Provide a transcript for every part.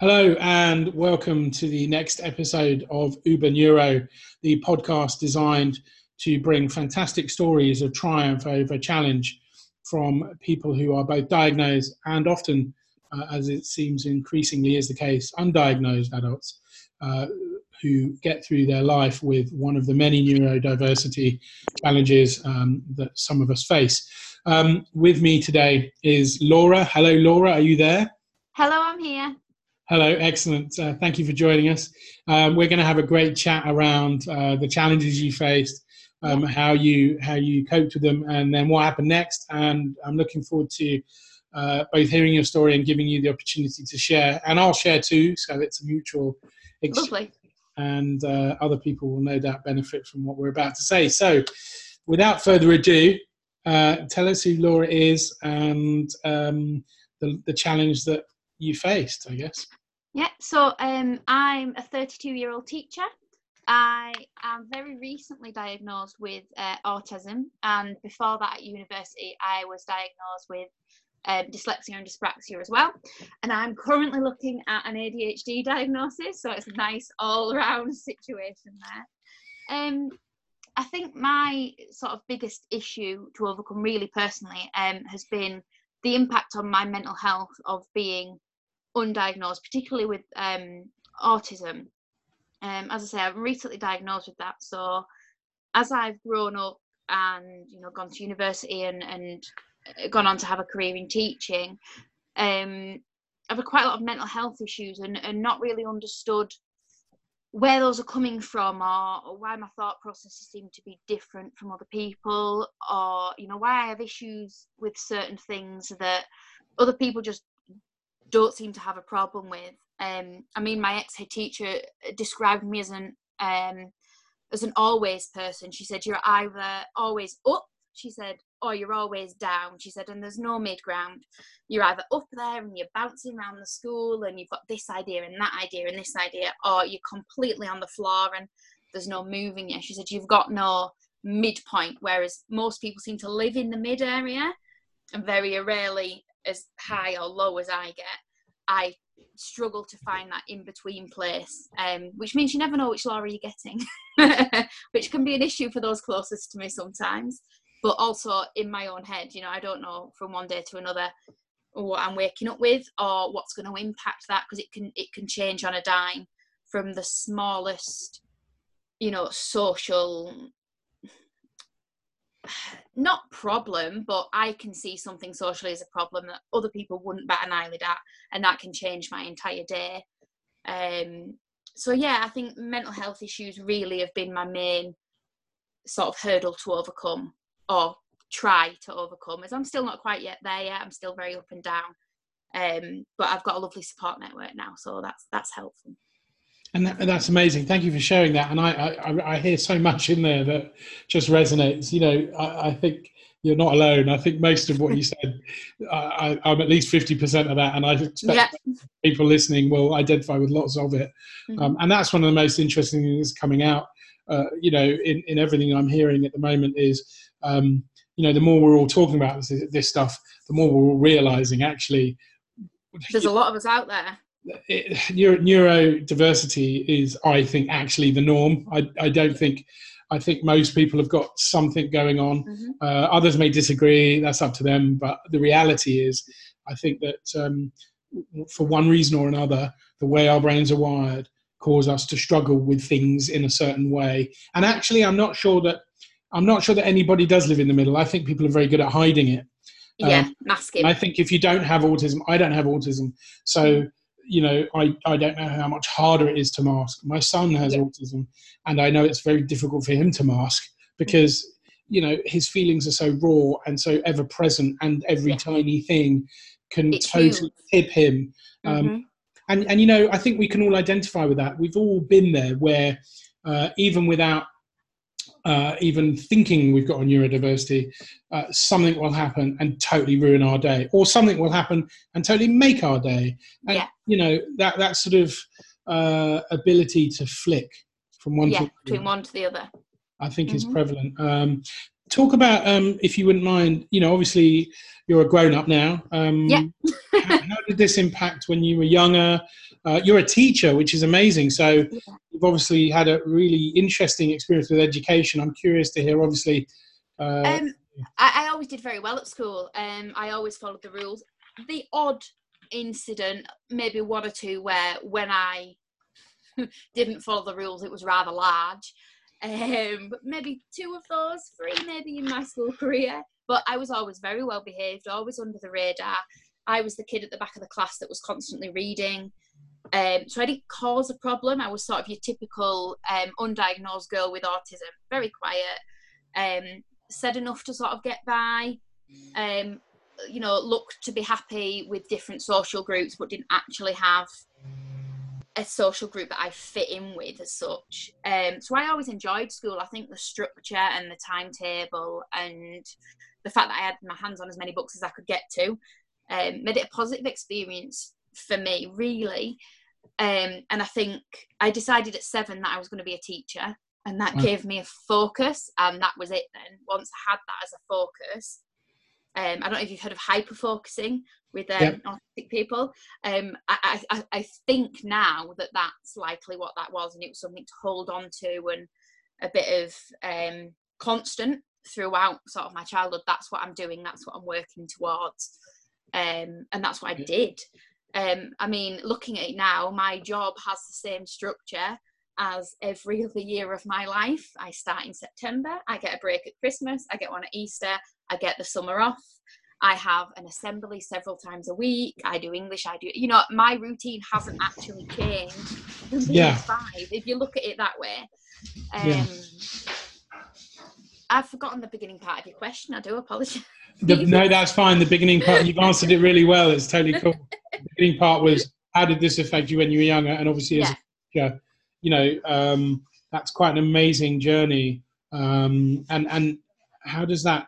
Hello, and welcome to the next episode of Uber Neuro, the podcast designed to bring fantastic stories of triumph over challenge from people who are both diagnosed and often, uh, as it seems increasingly is the case, undiagnosed adults uh, who get through their life with one of the many neurodiversity challenges um, that some of us face. Um, with me today is Laura. Hello, Laura, are you there? Hello, I'm here. Hello, excellent. Uh, thank you for joining us. Um, we're going to have a great chat around uh, the challenges you faced, um, how you how you coped with them, and then what happened next. And I'm looking forward to uh, both hearing your story and giving you the opportunity to share. And I'll share too, so it's a mutual exchange. Lovely. And uh, other people will no doubt benefit from what we're about to say. So, without further ado, uh, tell us who Laura is and um, the, the challenge that you faced, I guess. Yeah, so um, I'm a 32 year old teacher. I am very recently diagnosed with uh, autism, and before that at university, I was diagnosed with um, dyslexia and dyspraxia as well. And I'm currently looking at an ADHD diagnosis, so it's a nice all round situation there. Um, I think my sort of biggest issue to overcome, really personally, um, has been the impact on my mental health of being undiagnosed, particularly with um, autism. Um, as I say, I'm recently diagnosed with that. So as I've grown up and you know gone to university and and uh, gone on to have a career in teaching, um, I've had quite a lot of mental health issues and, and not really understood where those are coming from or, or, why my thought processes seem to be different from other people or you know why i have issues with certain things that other people just don't seem to have a problem with. Um, I mean, my ex head teacher described me as an um, as an always person. She said you're either always up, she said, or you're always down. She said, and there's no mid ground. You're either up there and you're bouncing around the school and you've got this idea and that idea and this idea, or you're completely on the floor and there's no moving you. She said you've got no midpoint, whereas most people seem to live in the mid area and very rarely as high or low as I get. I struggle to find that in between place, um, which means you never know which Laura you're getting, which can be an issue for those closest to me sometimes. But also in my own head, you know, I don't know from one day to another what I'm waking up with or what's going to impact that because it can it can change on a dime from the smallest, you know, social not problem, but I can see something socially as a problem that other people wouldn't bat an eyelid at, and that can change my entire day. Um, so yeah, I think mental health issues really have been my main sort of hurdle to overcome or try to overcome. As I'm still not quite yet there yet, I'm still very up and down. Um, but I've got a lovely support network now, so that's that's helpful. And, that, that's amazing. Thank you for sharing that. And I, I, I, hear so much in there that just resonates. You know, I, I think you're not alone. I think most of what you said, I, am at least 50% of that. And I expect yeah. people listening will identify with lots of it. Mm-hmm. Um, and that's one of the most interesting things coming out, uh, you know, in, in everything I'm hearing at the moment is, um, you know, the more we're all talking about this, this stuff, the more we're all realizing actually. There's a lot of us out there it, neuro, neurodiversity is, I think, actually the norm. I, I don't think. I think most people have got something going on. Mm-hmm. Uh, others may disagree. That's up to them. But the reality is, I think that um, for one reason or another, the way our brains are wired cause us to struggle with things in a certain way. And actually, I'm not sure that I'm not sure that anybody does live in the middle. I think people are very good at hiding it. Yeah, um, masking. I think if you don't have autism, I don't have autism, so. You know, I, I don't know how much harder it is to mask. My son has yeah. autism, and I know it's very difficult for him to mask because, you know, his feelings are so raw and so ever present, and every yeah. tiny thing can totally tip him. Um, mm-hmm. and, and, you know, I think we can all identify with that. We've all been there where, uh, even without uh, even thinking we've got a neurodiversity, uh, something will happen and totally ruin our day, or something will happen and totally make our day. And, yeah. you know, that, that sort of uh, ability to flick from one yeah, to between one to the other, I think mm-hmm. is prevalent. Um, talk about, um, if you wouldn't mind, you know, obviously you're a grown up now. Um, yeah. how, how, did this impact when you were younger? Uh, you're a teacher, which is amazing. So yeah. you've obviously had a really interesting experience with education. I'm curious to hear, obviously. Uh, um, I, I, always did very well at school. Um, I always followed the rules. The odd incident, maybe one or two, where when I didn't follow the rules, it was rather large. Um, maybe two of those, three maybe in my school career. But I was always very well behaved, always under the radar. I was the kid at the back of the class that was constantly reading. Um, so I didn't cause a problem. I was sort of your typical um, undiagnosed girl with autism, very quiet, um, said enough to sort of get by, um, you know, looked to be happy with different social groups, but didn't actually have a social group that I fit in with as such. Um, so I always enjoyed school. I think the structure and the timetable and the fact that I had my hands on as many books as I could get to um, made it a positive experience for me, really. Um, and I think I decided at seven that I was going to be a teacher, and that gave me a focus, and that was it. Then once I had that as a focus, um, I don't know if you've heard of hyper focusing with um, yep. autistic people. Um, I, I, I think now that that's likely what that was, and it was something to hold on to and a bit of um, constant throughout sort of my childhood. That's what I'm doing. That's what I'm working towards, um, and that's what I did. Um, I mean, looking at it now, my job has the same structure as every other year of my life. I start in September, I get a break at Christmas, I get one at Easter, I get the summer off. I have an assembly several times a week. I do English. I do, you know, my routine hasn't actually changed yeah. five, if you look at it that way. Um, yeah. I've forgotten the beginning part of your question. I do apologize. The, no, that's fine. The beginning part, you've answered it really well. It's totally cool. The beginning part was how did this affect you when you were younger? And obviously, as yeah. you know, um, that's quite an amazing journey. Um, and and how does that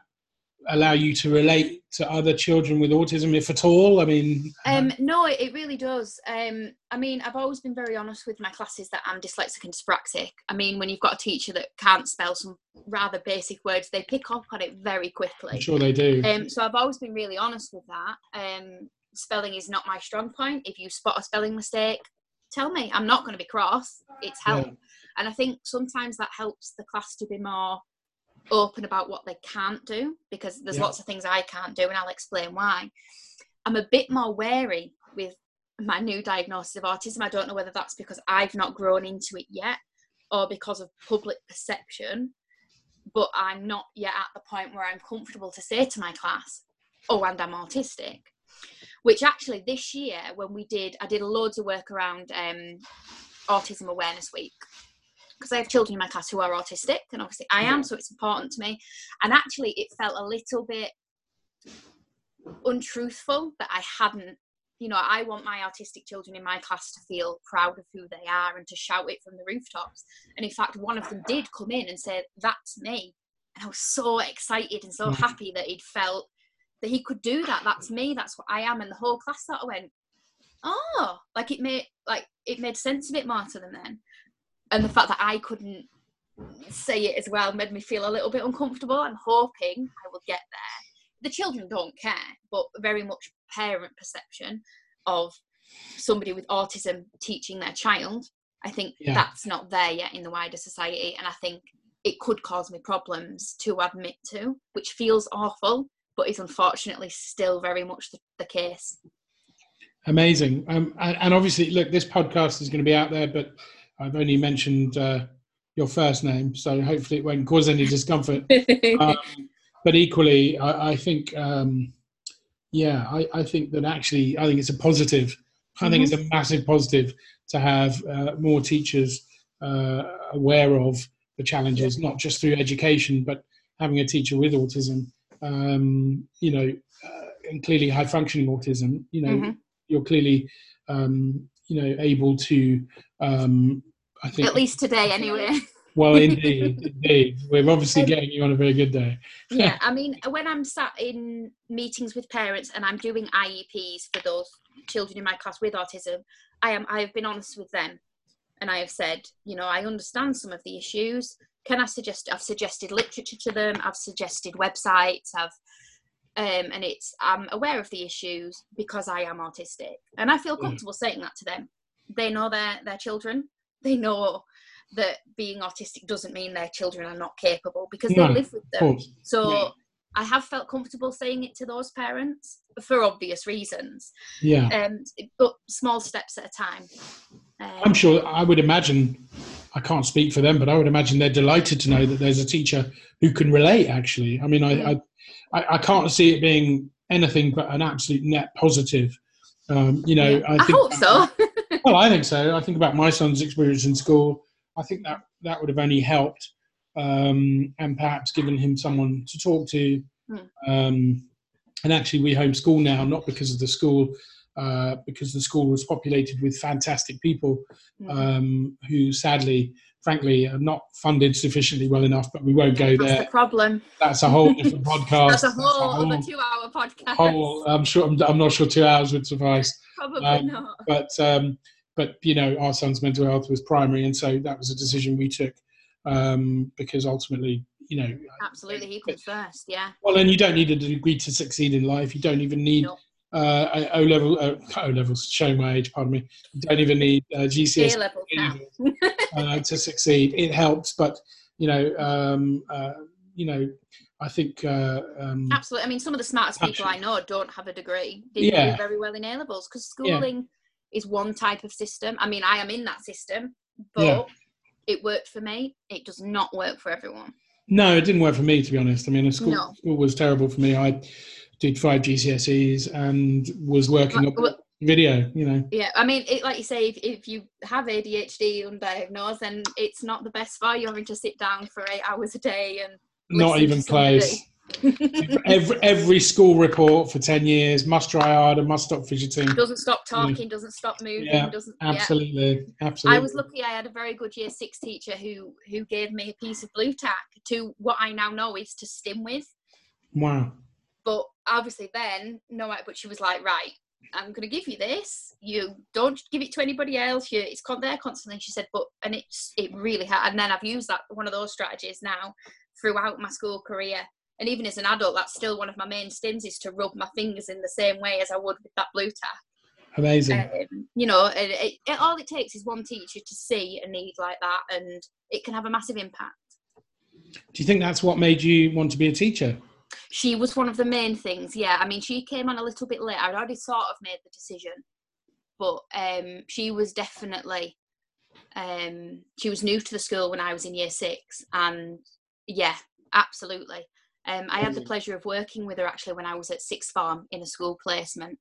allow you to relate to other children with autism, if at all? I mean, um, no, it really does. Um, I mean, I've always been very honest with my classes that I'm dyslexic and dyspraxic. I mean, when you've got a teacher that can't spell some rather basic words, they pick up on it very quickly. I'm sure they do. Um, so I've always been really honest with that. Um, spelling is not my strong point. If you spot a spelling mistake, tell me. I'm not going to be cross. It's help. Yeah. And I think sometimes that helps the class to be more open about what they can't do because there's yeah. lots of things I can't do, and I'll explain why. I'm a bit more wary with my new diagnosis of autism. I don't know whether that's because I've not grown into it yet or because of public perception, but I'm not yet at the point where I'm comfortable to say to my class, oh, and I'm autistic. Which actually this year, when we did, I did loads of work around um, Autism Awareness Week because I have children in my class who are autistic, and obviously I am, so it's important to me. And actually, it felt a little bit untruthful that I hadn't. You know, I want my autistic children in my class to feel proud of who they are and to shout it from the rooftops. And in fact, one of them did come in and say, That's me. And I was so excited and so mm-hmm. happy that he'd felt that he could do that. That's me. That's what I am. And the whole class sort of went, Oh, like it made like it made sense a bit more to them then and the fact that I couldn't say it as well made me feel a little bit uncomfortable. I'm hoping I will get there. The children don't care, but very much parent perception of somebody with autism teaching their child. I think yeah. that's not there yet in the wider society, and I think it could cause me problems to admit to, which feels awful, but is unfortunately still very much the, the case. Amazing. Um, and, and, obviously, look, this podcast is going to be out there, but I've only mentioned uh, your first name, so hopefully it won't cause any discomfort. um, but equally, I, I think, um, yeah, I, I, think that actually, I think it's a positive. I think mm-hmm. it's a massive positive to have uh, more teachers uh, aware of the challenges, not just through education, but having a teacher with autism, um, you know, uh, and clearly high functioning autism, you know, mm-hmm. you're clearly um, you know able to um, I think at least today anyway. well, indeed, indeed, we're obviously getting you on a very good day. yeah, I mean, when I'm sat in meetings with parents and I'm doing IEPs for those children in my class with autism, I am I have been honest with them, and I have said, you know, I understand some of the issues. Can I suggest? I've suggested literature to them. I've suggested websites. I've um, and it's I'm aware of the issues because I am autistic, and I feel comfortable saying that to them. they know their their children. They know that being autistic doesn't mean their children are not capable because No, they live with them. So Yeah. I have felt comfortable saying it to those parents for obvious reasons. Yeah. Um, but small steps at a time. Um, I'm sure, I would imagine, I can't speak for them, but I would imagine they're delighted to know that there's a teacher who can relate, actually. I mean, I, I, I, can't see it being anything but an absolute net positive. Um, you know, yeah. I I, hope so. Well, I think so. I think about my son's experience in school. I think that that would have only helped, um, and perhaps given him someone to talk to. Hmm. Um, and actually, we homeschool now, not because of the school, uh, because the school was populated with fantastic people Mm. um, who, sadly, frankly, are not funded sufficiently well enough. But we won't go That's there. the problem. That's a whole different podcast. That's a whole whole- other two-hour podcast. whole- I'm sure. I'm, I'm not sure two hours would suffice Probably um, not. but um, but you know our son's mental health was primary, and so that was a decision we took um, because ultimately, you know, Absolutely, he comes first. Yeah. well, and you don't need a degree to succeed in life. You don't even need No. uh, O level, uh, O levels. Showing my age, pardon me. You don't even need uh, A GCSE level uh, to succeed. It helps, but you know, um, uh, you know, I think. Uh, um, Absolutely. I mean, some of the smartest people I know don't have a degree. They Yeah. do very well in A levels because Yeah. schooling is one type of system. I mean, I am in that system, but Yeah. it worked for me. It does not work for everyone. No, it didn't work for me to be honest. I mean, school, No. school was terrible for me. I did five GCSEs and was working up well- video. You know, Yeah, I mean, it, like you say, if, if you have ADHD undiagnosed, then it's not the best for you having to sit down for eight hours a day and not even to close. every every school report for ten years must try harder, must stop fidgeting. doesn't stop talking, doesn't stop moving, Yeah, doesn't. Yeah. Absolutely, absolutely. I was lucky. I had a very good year six teacher who who gave me a piece of Blu-Tack to what I now know is to stim with. Wow. But obviously, then no, but she was like, right, I'm going to give you this. You don't give it to anybody else. You, it's con- there constantly. She said, but and it's it really had. And then I've used that one of those strategies now throughout my school career. And even as an adult, that's still one of my main stims is to rub my fingers in the same way as I would with that Blu-Tack. Amazing. Um, you know, and it, it, all it takes is one teacher to see a need like that, and it can have a massive impact. Do you think that's what made you want to be a teacher? She was one of the main things. Yeah, I mean, she came on a little bit later. I'd already sort of made the decision, but um, she was definitely. Um, she was new to the school when I was in year six, and yeah, absolutely. Um, I had the pleasure of working with her actually when I was at sixth form in a school placement,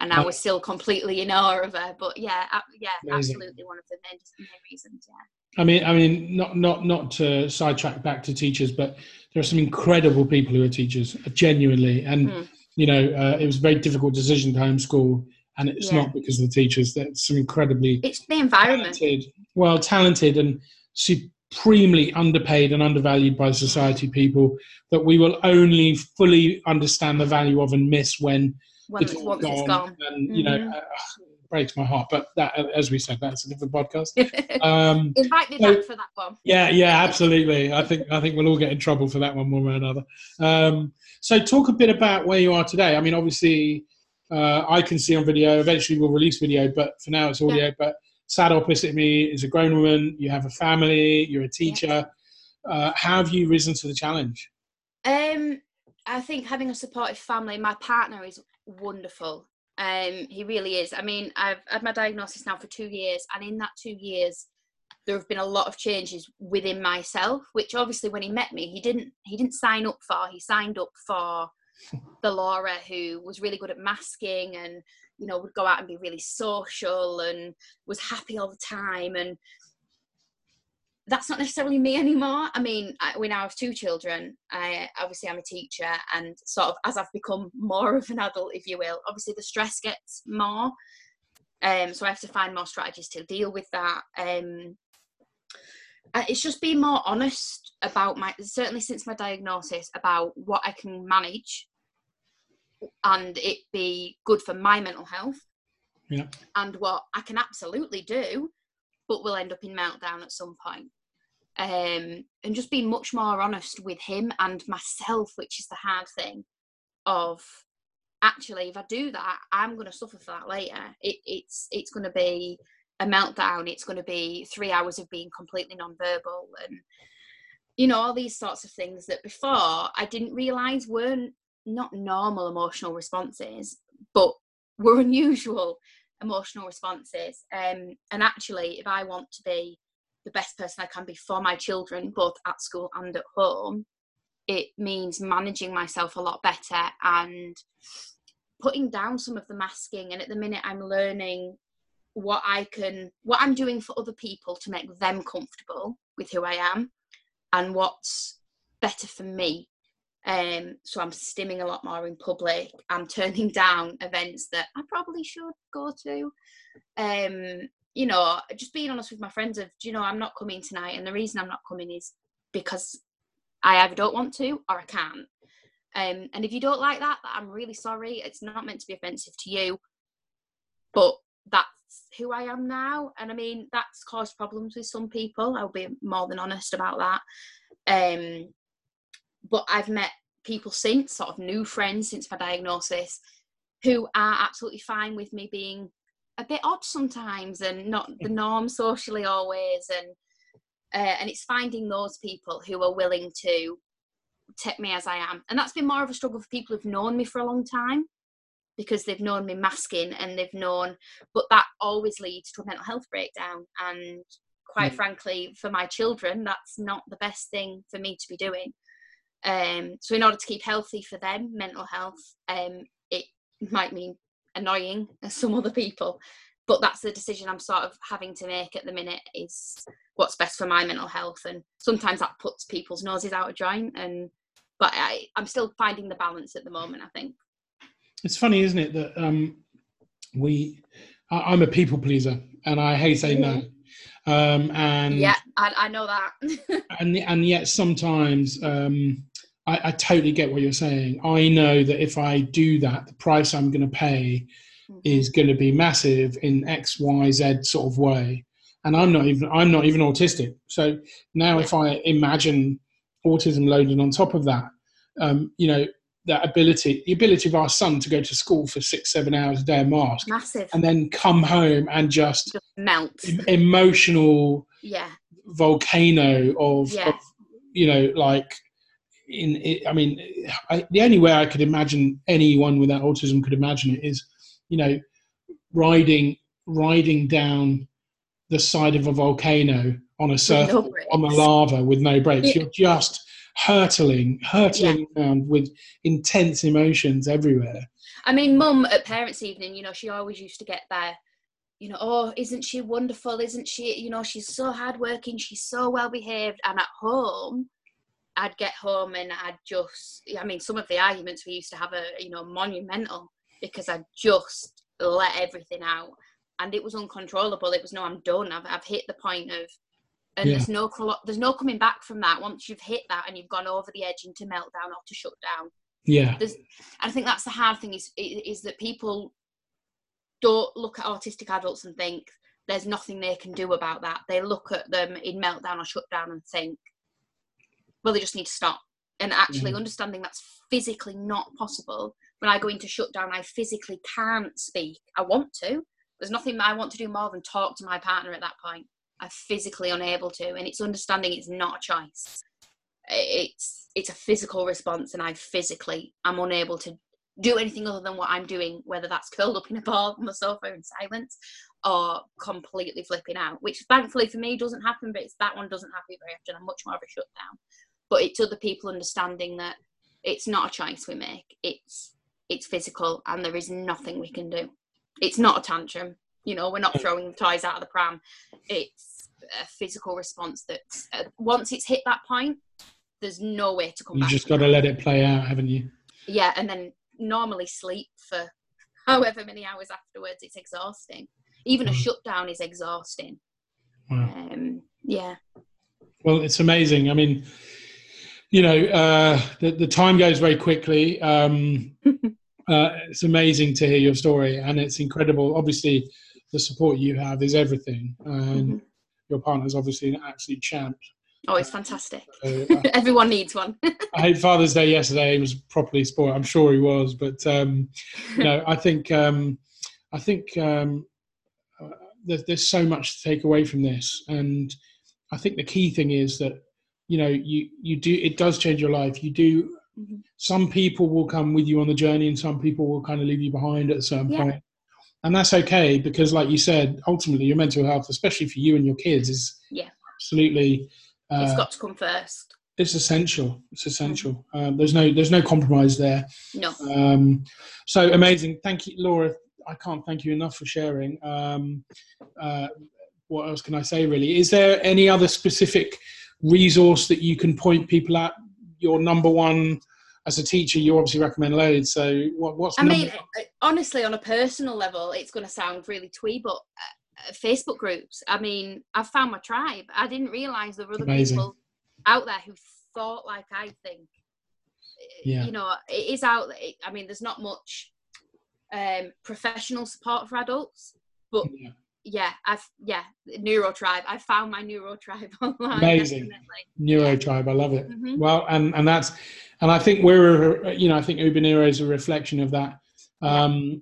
and I was still completely in awe of her. But yeah, yeah, Amazing. absolutely one of the main, main reasons. Yeah. I mean, I mean, not not not to sidetrack back to teachers, but there are some incredible people who are teachers, genuinely, and Mm. you know, uh, it was a very difficult decision to homeschool, and it's Yeah. not because of the teachers. That's some incredibly It's the environment. talented, well, talented and supremely underpaid and undervalued by society people that we will only fully understand the value of and miss when When it's it's, all once gone. it's gone. And you know, Mhm. uh, breaks my heart. But that, as we said, that's a different podcast. Um, Invite me So- back for that one. yeah, yeah, absolutely. I think I think we'll all get in trouble for that one one way or another. Um, so, talk a bit about where you are today. I mean, obviously, uh, I can see on video. Eventually, we'll release video, but for now, it's audio. But sat opposite me is a grown woman. You have a family. You're a teacher. Uh, how have you risen to the challenge? Um, I think having a supportive family, my partner is wonderful. Um, he really is. I mean, I've had my diagnosis now for two years, and in that two years, there have been a lot of changes within myself. Which obviously, when he met me, he didn't he didn't sign up for. He signed up for the Laura who was really good at masking and you know would go out and be really social and was happy all the time and that's not necessarily me anymore. I mean, I, we now have two children. I obviously I'm a teacher, and sort of as I've become more of an adult, if you will, obviously the stress gets more. Um, so I have to find more strategies to deal with that. Um, it's just being more honest about my certainly since my diagnosis about what I can manage, and it be good for my mental health, Yeah. and what I can absolutely do, but will end up in meltdown at some point. Um, and just being much more honest with him and myself, which is the hard thing. Of actually, if I do that, I'm going to suffer for that later. It, it's it's going to be a meltdown, it's going to be three hours of being completely nonverbal and you know all these sorts of things that before I didn't realize weren't not normal emotional responses, but were unusual emotional responses. Um, and actually, if I want to be the best person I can be for my children, both at school and at home, it means managing myself a lot better and putting down some of the masking. And at the minute, I'm learning what I can, what I'm doing for other people to make them comfortable with who I am and what's better for me um, so I'm stimming a lot more in public. I'm turning down events that I probably should go to. Um, you know, just being honest with my friends of, you know, I'm not coming tonight, and the reason I'm not coming is because I either don't want to or I can't. Um, and if you don't like that, I'm really sorry. It's not meant to be offensive to you, but that's who I am now. And I mean, that's caused problems with some people. I'll be more than honest about that. Um, but I've met people since, sort of new friends since my diagnosis, who are absolutely fine with me being a bit odd sometimes and not the norm socially always. And uh, and it's finding those people who are willing to take me as I am. And that's been more of a struggle for people who've known me for a long time because they've known me masking and they've known, but that always leads to a mental health breakdown. And quite mm. frankly, for my children, that's not the best thing for me to be doing. Um, so in order to keep healthy for them, mental health, um, it might mean annoying some other people, but that's the decision I'm sort of having to make at the minute is what's best for my mental health. And sometimes that puts people's noses out of joint. And but I, I'm still finding the balance at the moment. I think it's funny, isn't it, that um, we I, am a people pleaser and I hate saying no. Um, and yeah, I, I know that. and and yet sometimes um, I, I, totally get what you're saying. I know that if I do that, the price I'm going to pay mm-hmm. is going to be massive in X, Y, Z sort of way. And I'm not even I'm not even autistic. So now, if I imagine autism loaded on top of that, um, you know, that ability, the ability of our son to go to school for six, seven hours a day, a mask, massive, and then come home and just, just melt, emotional, yeah, volcano of, yeah. of you know, like in it, I mean, I, the only way I could imagine anyone without autism could imagine it is, you know, riding riding down the side of a volcano on a surf no on the lava with no brakes. You're just hurtling, hurtling yeah. around with intense emotions everywhere. I mean, mum at parents' evening, you know, she always used to get there. You know, oh, isn't she wonderful? Isn't she? You know, she's so hardworking. She's so well behaved. And at home, I'd get home and I'd just, I mean, some of the arguments we used to have are, you know, monumental because I just let everything out and it was uncontrollable. It was, no, I'm done. I've, I've hit the point of, and yeah. there's no, there's no coming back from that once you've hit that and you've gone over the edge into meltdown or to shut down. Yeah. There's, I think that's the hard thing is, is that people don't look at autistic adults and think there's nothing they can do about that. They look at them in meltdown or shutdown and think, well, they just need to stop. And actually mm. understanding that's physically not possible. When I go into shutdown, I physically can't speak. I want to. There's nothing I want to do more than talk to my partner at that point. I'm physically unable to, and it's understanding it's not a choice. It's it's a physical response, and I physically am unable to do anything other than what I'm doing, whether that's curled up in a ball on the sofa in silence or completely flipping out, which thankfully for me doesn't happen, but it's that one doesn't happen very often. I'm much more of a shutdown but it's other people understanding that it's not a choice we make. It's it's physical and there is nothing we can do. It's not a tantrum. You know we're not throwing the toys out of the pram. It's a physical response that uh, once it's hit that point there's no way to come back. you back just got to let it play out haven't you? Yeah and then normally sleep for however many hours afterwards it's exhausting. Even a mm. shutdown is exhausting. Wow. um, yeah. Well it's amazing. I mean you know, uh, the, the time goes very quickly. Um, uh, it's amazing to hear your story, and it's incredible. Obviously, the support you have is everything, and mm-hmm. your partner's obviously an absolute champ. Oh, it's fantastic. Uh, Everyone needs one. I hate Father's Day yesterday. He was properly spoiled. I'm sure he was, but um, you know, I think um, I think um, uh, there's, there's so much to take away from this, and I think the key thing is that you know you you do it does change your life. You do. Mm-hmm. Some people will come with you on the journey, and some people will kind of leave you behind at a certain yeah. point. And that's okay because like you said ultimately your mental health especially for you and your kids is yeah. absolutely uh, it's got to come first. it's essential. It's essential. Um, there's no there's no compromise there. No. Um, so amazing. Thank you laura. I can't thank you enough for sharing. Um, uh, what else can i say really? Is there any other specific resource that you can point people at your number one as a teacher, you obviously recommend loads. So what, what's? I mean, uh, honestly, on a personal level, it's going to sound really twee, but uh, Facebook groups. I mean, I've found my tribe. I didn't realise there were other Amazing. people out there who thought like I think. Yeah. You know, it is out. It, I mean, there's not much um, professional support for adults, but. Yeah yeah, I've yeah, Neuro Tribe. I found my Neuro Tribe online. Amazing. Neuro. Tribe. I love it. Mm-hmm. Well, and and that's and I think we're you know I think Uber Neuro is a reflection of that. Um,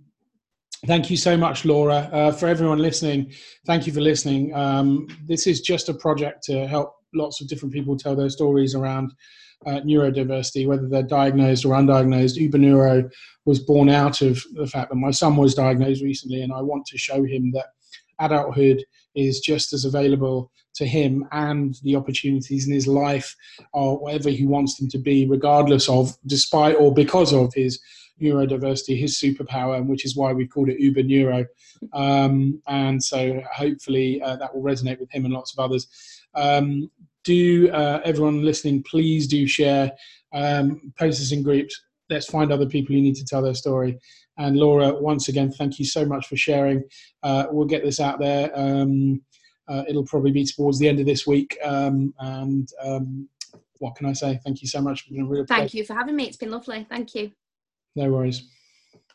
thank you so much, Laura, uh, for everyone listening. Thank you for listening. Um, this is just a project to help lots of different people tell their stories around uh, neurodiversity, whether they're diagnosed or undiagnosed. Uber Neuro was born out of the fact that my son was diagnosed recently, and I want to show him that adulthood is just as available to him and the opportunities in his life or whatever he wants them to be, regardless of, despite or because of his neurodiversity, his superpower, which is why we called it Uber Neuro. Um, and so hopefully uh, that will resonate with him and lots of others. Um, do uh, everyone listening, please do share, um, post us in groups. Let's find other people who need to tell their story. And Laura, once again, thank you so much for sharing. Uh, we'll get this out there. Um, uh, it'll probably be towards the end of this week. Um, and um, what can I say? Thank you so much. Thank you for having me. It's been lovely. Thank you. No worries.